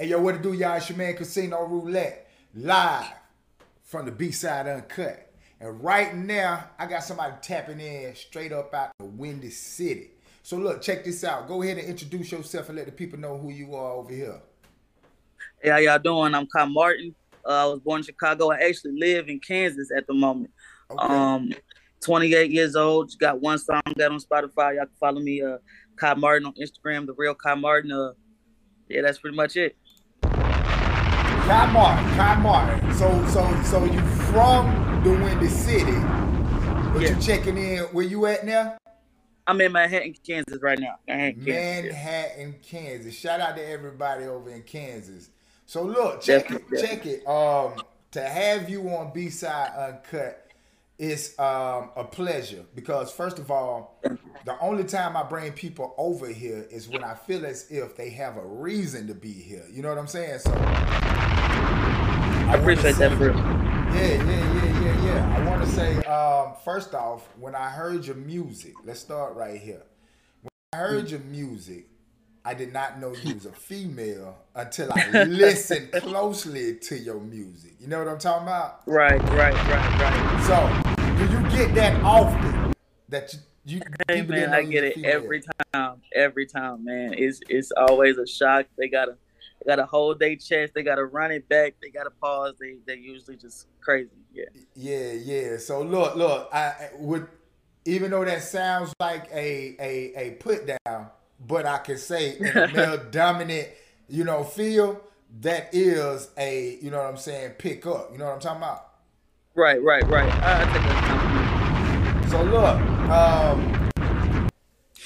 Hey, yo, what to do, y'all? It's your man Casino Roulette, live from the B-Side Uncut. And right now, I got somebody tapping in straight up out the Windy City. So look, check this out. Go ahead and introduce yourself and let the people know who you are over here. Hey, how y'all doing? I'm Kyle Martin. Uh, I was born in Chicago. I actually live in Kansas at the moment. Okay. Um, 28 years old. Got one song got on Spotify. Y'all can follow me, uh, Kyle Martin on Instagram, the real Kyle Martin. Uh, yeah, that's pretty much it. Kyle Martin, Kyle Martin. So, so, so you from the Windy City, but yeah. you checking in. Where you at now? I'm in Manhattan, Kansas right now. Manhattan, Kansas. Manhattan, Kansas. Shout out to everybody over in Kansas. So look, check definitely, it, check it. Um, to have you on B side uncut is um, a pleasure because first of all, the only time I bring people over here is when I feel as if they have a reason to be here. You know what I'm saying? So I, appreciate that, bro. Yeah, yeah, yeah, yeah, yeah. I want to say um, first off, when I heard your music, let's start right here. When I heard your music, I did not know you was a female until I listened closely to your music. You know what I'm talking about? Right, right, right, right. So, do you get that often? That you, you hey, man, I get it female? every time. Every time, man. It's it's always a shock. They gotta they gotta hold their chest. They gotta run it back. They gotta pause. They they usually just crazy. Yeah. Yeah, yeah. So look, look. I would even though that sounds like a a a put down but I can say in a male dominant, you know, feel that is a, you know what I'm saying, pick up. You know what I'm talking about? Right, right, right. I, I take that So look, um,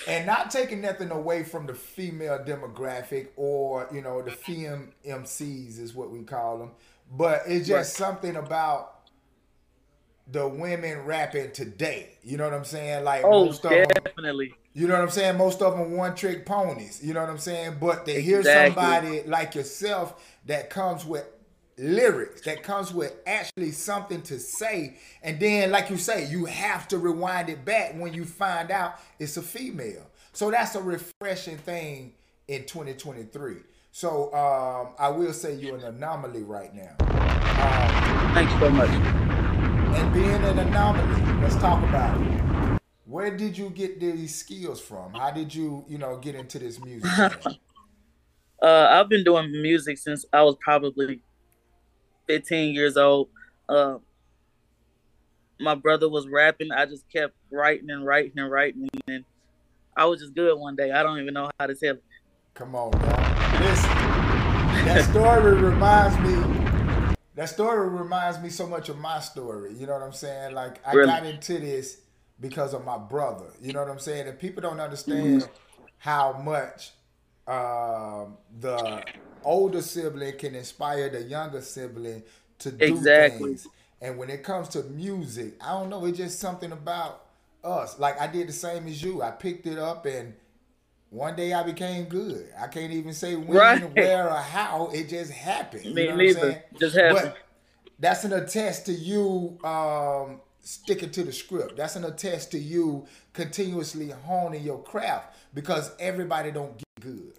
and not taking nothing away from the female demographic or you know the fem MCs is what we call them, but it's just right. something about the women rapping today. You know what I'm saying? Like oh, most definitely. Them, you know what I'm saying? Most of them one trick ponies. You know what I'm saying? But they hear somebody like yourself that comes with lyrics, that comes with actually something to say, and then like you say, you have to rewind it back when you find out it's a female. So that's a refreshing thing in 2023. So um, I will say you're an anomaly right now. Um, Thanks so much and being an anomaly. Let's talk about it. Where did you get these skills from? How did you, you know, get into this music? uh, I've been doing music since I was probably 15 years old. Uh, my brother was rapping. I just kept writing and writing and writing, and I was just good one day. I don't even know how to tell it. Come on, man. Listen, that story reminds me that story reminds me so much of my story. You know what I'm saying? Like I really? got into this because of my brother. You know what I'm saying? And people don't understand mm-hmm. how much um, the older sibling can inspire the younger sibling to do exactly. things. And when it comes to music, I don't know. It's just something about us. Like I did the same as you. I picked it up and one day I became good. I can't even say when, right. where, or how. It just happened. Me you know neither. Just happened. But that's an attest to you um, sticking to the script. That's an attest to you continuously honing your craft because everybody don't get good.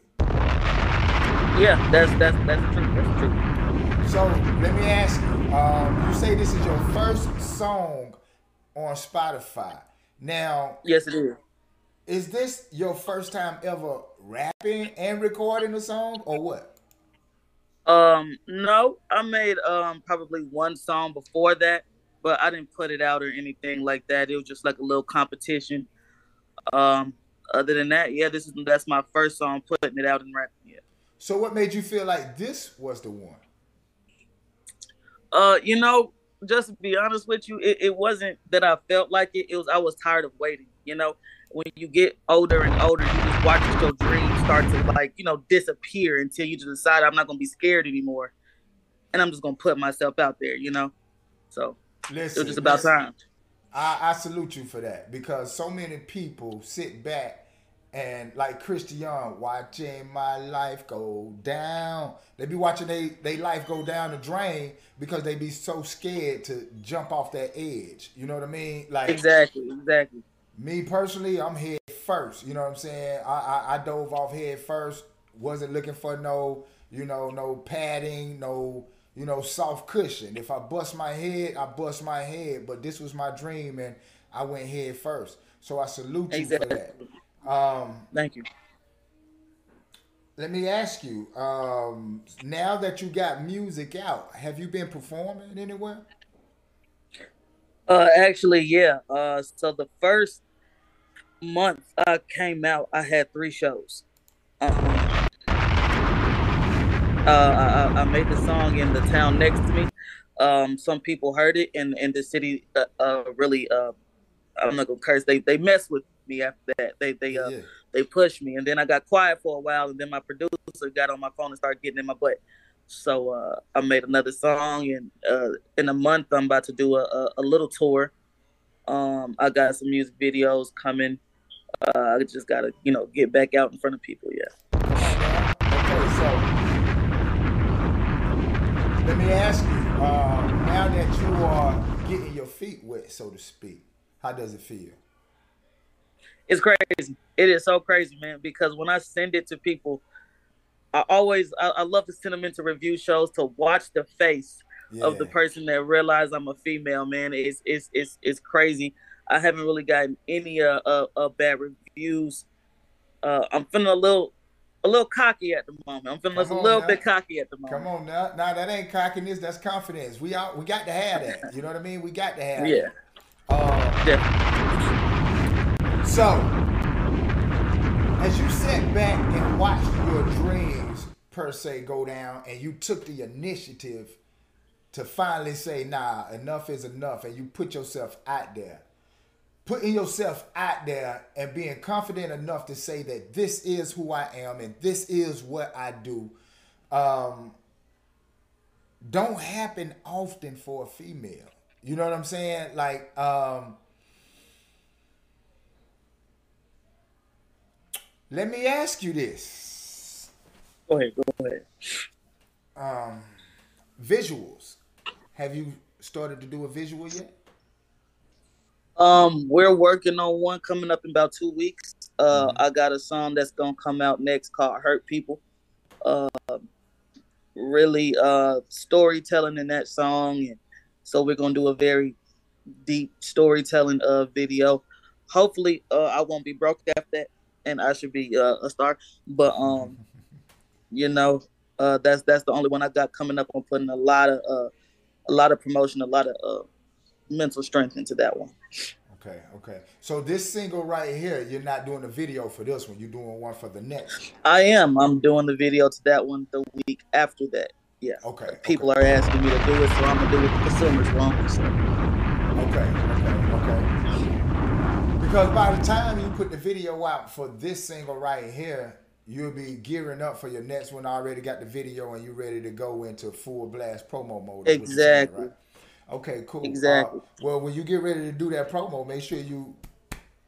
Yeah, that's that's that's true. That's true. So let me ask you. Um, you say this is your first song on Spotify. Now, yes, it is is this your first time ever rapping and recording a song or what? Um, no, I made um probably one song before that, but I didn't put it out or anything like that. It was just like a little competition. Um, other than that, yeah, this is that's my first song putting it out and rapping. Yeah. So what made you feel like this was the one? Uh, you know, just to be honest with you, it, it wasn't that I felt like it. It was I was tired of waiting. You know, when you get older and older, you just watch your dreams start to like, you know, disappear until you just decide I'm not gonna be scared anymore. And I'm just gonna put myself out there, you know? So listen, it was just about listen, time. I, I salute you for that because so many people sit back and like Christian, watching my life go down. They be watching they they life go down the drain because they be so scared to jump off that edge. You know what I mean? Like exactly, exactly me personally, I'm head first. You know what I'm saying? I, I, I dove off head first. Wasn't looking for no you know, no padding, no you know, soft cushion. If I bust my head, I bust my head. But this was my dream, and I went head first. So I salute you exactly. for that. Um, Thank you. Let me ask you. Um, now that you got music out, have you been performing anywhere? Uh, actually, yeah. Uh, so the first month I came out, I had three shows. Um, uh, I, I, made the song in the town next to me. Um, some people heard it, and and the city uh, uh, really uh, I'm not gonna curse. They they messed with me after that. They they uh, yeah. they pushed me, and then I got quiet for a while, and then my producer got on my phone and started getting in my butt. So uh, I made another song, and uh, in a month I'm about to do a, a, a little tour. Um, I got some music videos coming. Uh, I just gotta you know get back out in front of people. Yeah. Okay, so let me ask you, uh, now that you are getting your feet wet, so to speak, how does it feel? It's crazy. It is so crazy, man. Because when I send it to people, I always I, I love to send them into review shows to watch the face yeah. of the person that realize I'm a female. Man, it's it's it's it's crazy. I haven't really gotten any uh, uh, uh bad reviews. Uh, I'm feeling a little a little cocky at the moment. I'm feeling a little now. bit cocky at the moment. Come on now. Now that ain't cockiness, that's confidence. We out we got to have that. You know what I mean? We got to have Yeah. Uh, So as you sat back and watched your dreams per se go down and you took the initiative to finally say, nah, enough is enough, and you put yourself out there putting yourself out there and being confident enough to say that this is who I am and this is what I do um, don't happen often for a female. You know what I'm saying? Like, um, let me ask you this. Go ahead. Go ahead. Um, visuals. Have you started to do a visual yet? Um, we're working on one coming up in about two weeks. Uh, mm-hmm. I got a song that's gonna come out next called "Hurt People." Uh, really, uh, storytelling in that song, and so we're gonna do a very deep storytelling uh video. Hopefully, uh, I won't be broke after that, and I should be uh, a star. But um, you know, uh, that's that's the only one I got coming up. I'm putting a lot of uh, a lot of promotion, a lot of uh mental strength into that one. Okay, okay. So this single right here, you're not doing a video for this one. You're doing one for the next. I am. I'm doing the video to that one the week after that. Yeah. Okay. People okay. are asking me to do it, so I'm gonna do what the consumers want. So. Okay. Because by the time you put the video out for this single right here, you'll be gearing up for your next one. I already got the video, and you're ready to go into full blast promo mode. Exactly. Saying, right? Okay, cool. Exactly. Uh, well, when you get ready to do that promo, make sure you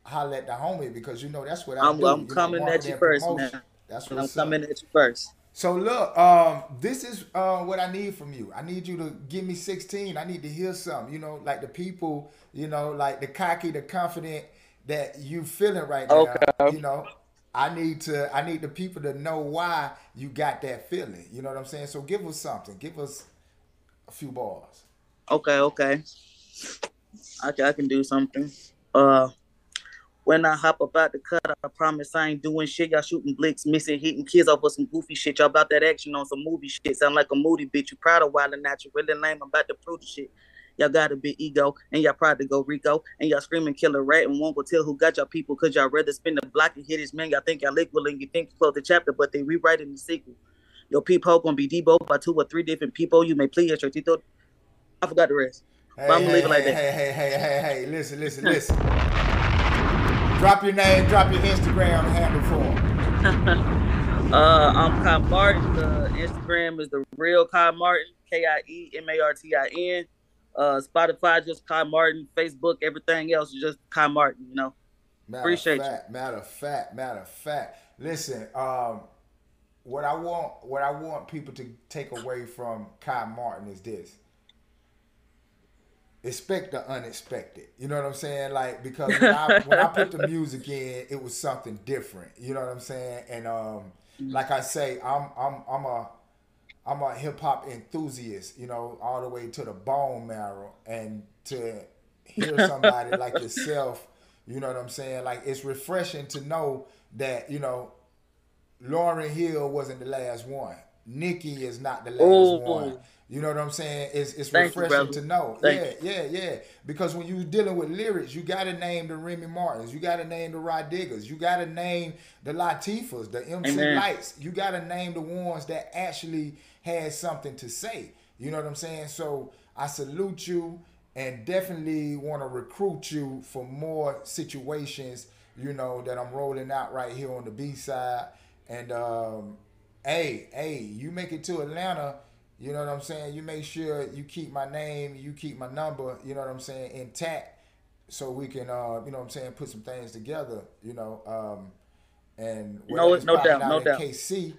holler at the homie because you know that's what I am I'm you coming at you first, promotion. man. That's what I'm coming at you first. So look, um, this is uh, what I need from you. I need you to give me 16. I need to hear something. You know, like the people, you know, like the cocky, the confident that you feeling right now. Okay. You know, I need to I need the people to know why you got that feeling. You know what I'm saying? So give us something. Give us a few bars. Okay, okay. I, I can do something. Uh, when I hop about out the cut, I promise I ain't doing shit. Y'all shooting blicks, missing, hitting kids off with some goofy shit. Y'all about that action on some movie shit. Sound like a moody bitch. You proud of wildin' out. You really lame. I'm about to prove the shit. Y'all got a big ego, and y'all proud to go Rico, and y'all screaming killer rat, and won't go tell who got y'all people, cause y'all rather spin the block and hit his man. Y'all think y'all equal, and you think you close the chapter, but they rewriting the sequel. Your peephole gonna be debo by two or three different people. You may plead your tito I forgot the rest. Hey, but I'm gonna leave it like that. Hey, hey, hey, hey, hey, listen, listen, listen. drop your name, drop your Instagram handle for him. uh, I'm Kie Martin. The Instagram is the real Kie Martin, K I E M A R T I N. Uh, Spotify just Kie Martin. Facebook, everything else is just Kie Martin. You know. Matter Appreciate fact, you. Matter of fact, matter of fact. Listen, um, what I want, what I want people to take away from Kie Martin is this expect the unexpected. You know what I'm saying? Like because when I, when I put the music in, it was something different. You know what I'm saying? And um, like I say, I'm I'm I'm a I'm a hip hop enthusiast, you know, all the way to the bone marrow, and to hear somebody like yourself, you know what I'm saying? Like it's refreshing to know that you know Lauryn Hill wasn't the last one. Nicki is not the last Ooh. one. You know what I'm saying? It's it's Thank refreshing you, to know. Thank yeah, you. yeah, yeah. Because when you're dealing with lyrics, you gotta name the Remy Martins, you gotta name the Rah Diggas, you gotta name the Latifas, the MC Amen. Lytes. You gotta name the ones that actually had something to say. You know what I'm saying? So I salute you and definitely want to recruit you for more situations, you know, that I'm rolling out right here on the B side. And um, hey, hey, you make it to Atlanta you know what I'm saying? You make sure you keep my name, you keep my number, you know what I'm saying, intact so we can uh, you know what I'm saying, put some things together, you know. Um and no, no doubt, no doubt. KC,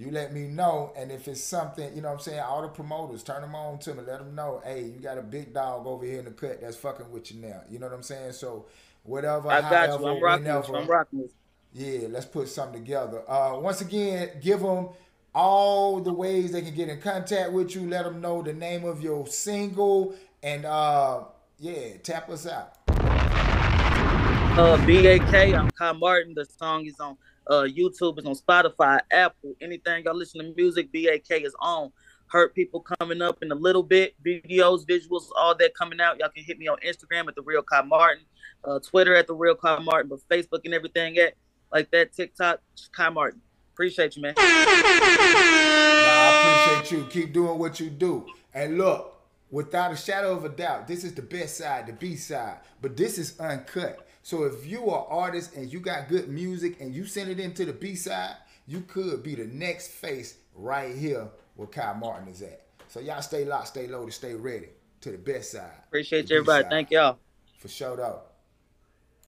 you let me know. And if it's something, you know what I'm saying, all the promoters, turn them on to me, let them know, hey, you got a big dog over here in the cut that's fucking with you now. You know what I'm saying? So whatever, I got however, you. I'm rocking whenever, I'm rocking Yeah, let's put something together. Uh, once again, give them all the ways they can get in contact with you. Let them know the name of your single and uh yeah, tap us out. Uh BAK, I'm Kie Martin. The song is on uh YouTube, it's on Spotify, Apple, anything y'all listen to music, BAK is on. Hurt people coming up in a little bit, videos, visuals, all that coming out. Y'all can hit me on Instagram at the real Kie Martin, uh, Twitter at the real Kie Martin, but Facebook and everything at like that, TikTok, Kie Martin. Appreciate you, man. Nah, I appreciate you. Keep doing what you do. And look, without a shadow of a doubt, this is the best side, the B side. But this is uncut. So if you are artist and you got good music and you send it into the B side, you could be the next face right here where Kyle Martin is at. So y'all stay locked, stay loaded, stay ready to the best side. Appreciate you, everybody. Thank y'all. For sure though.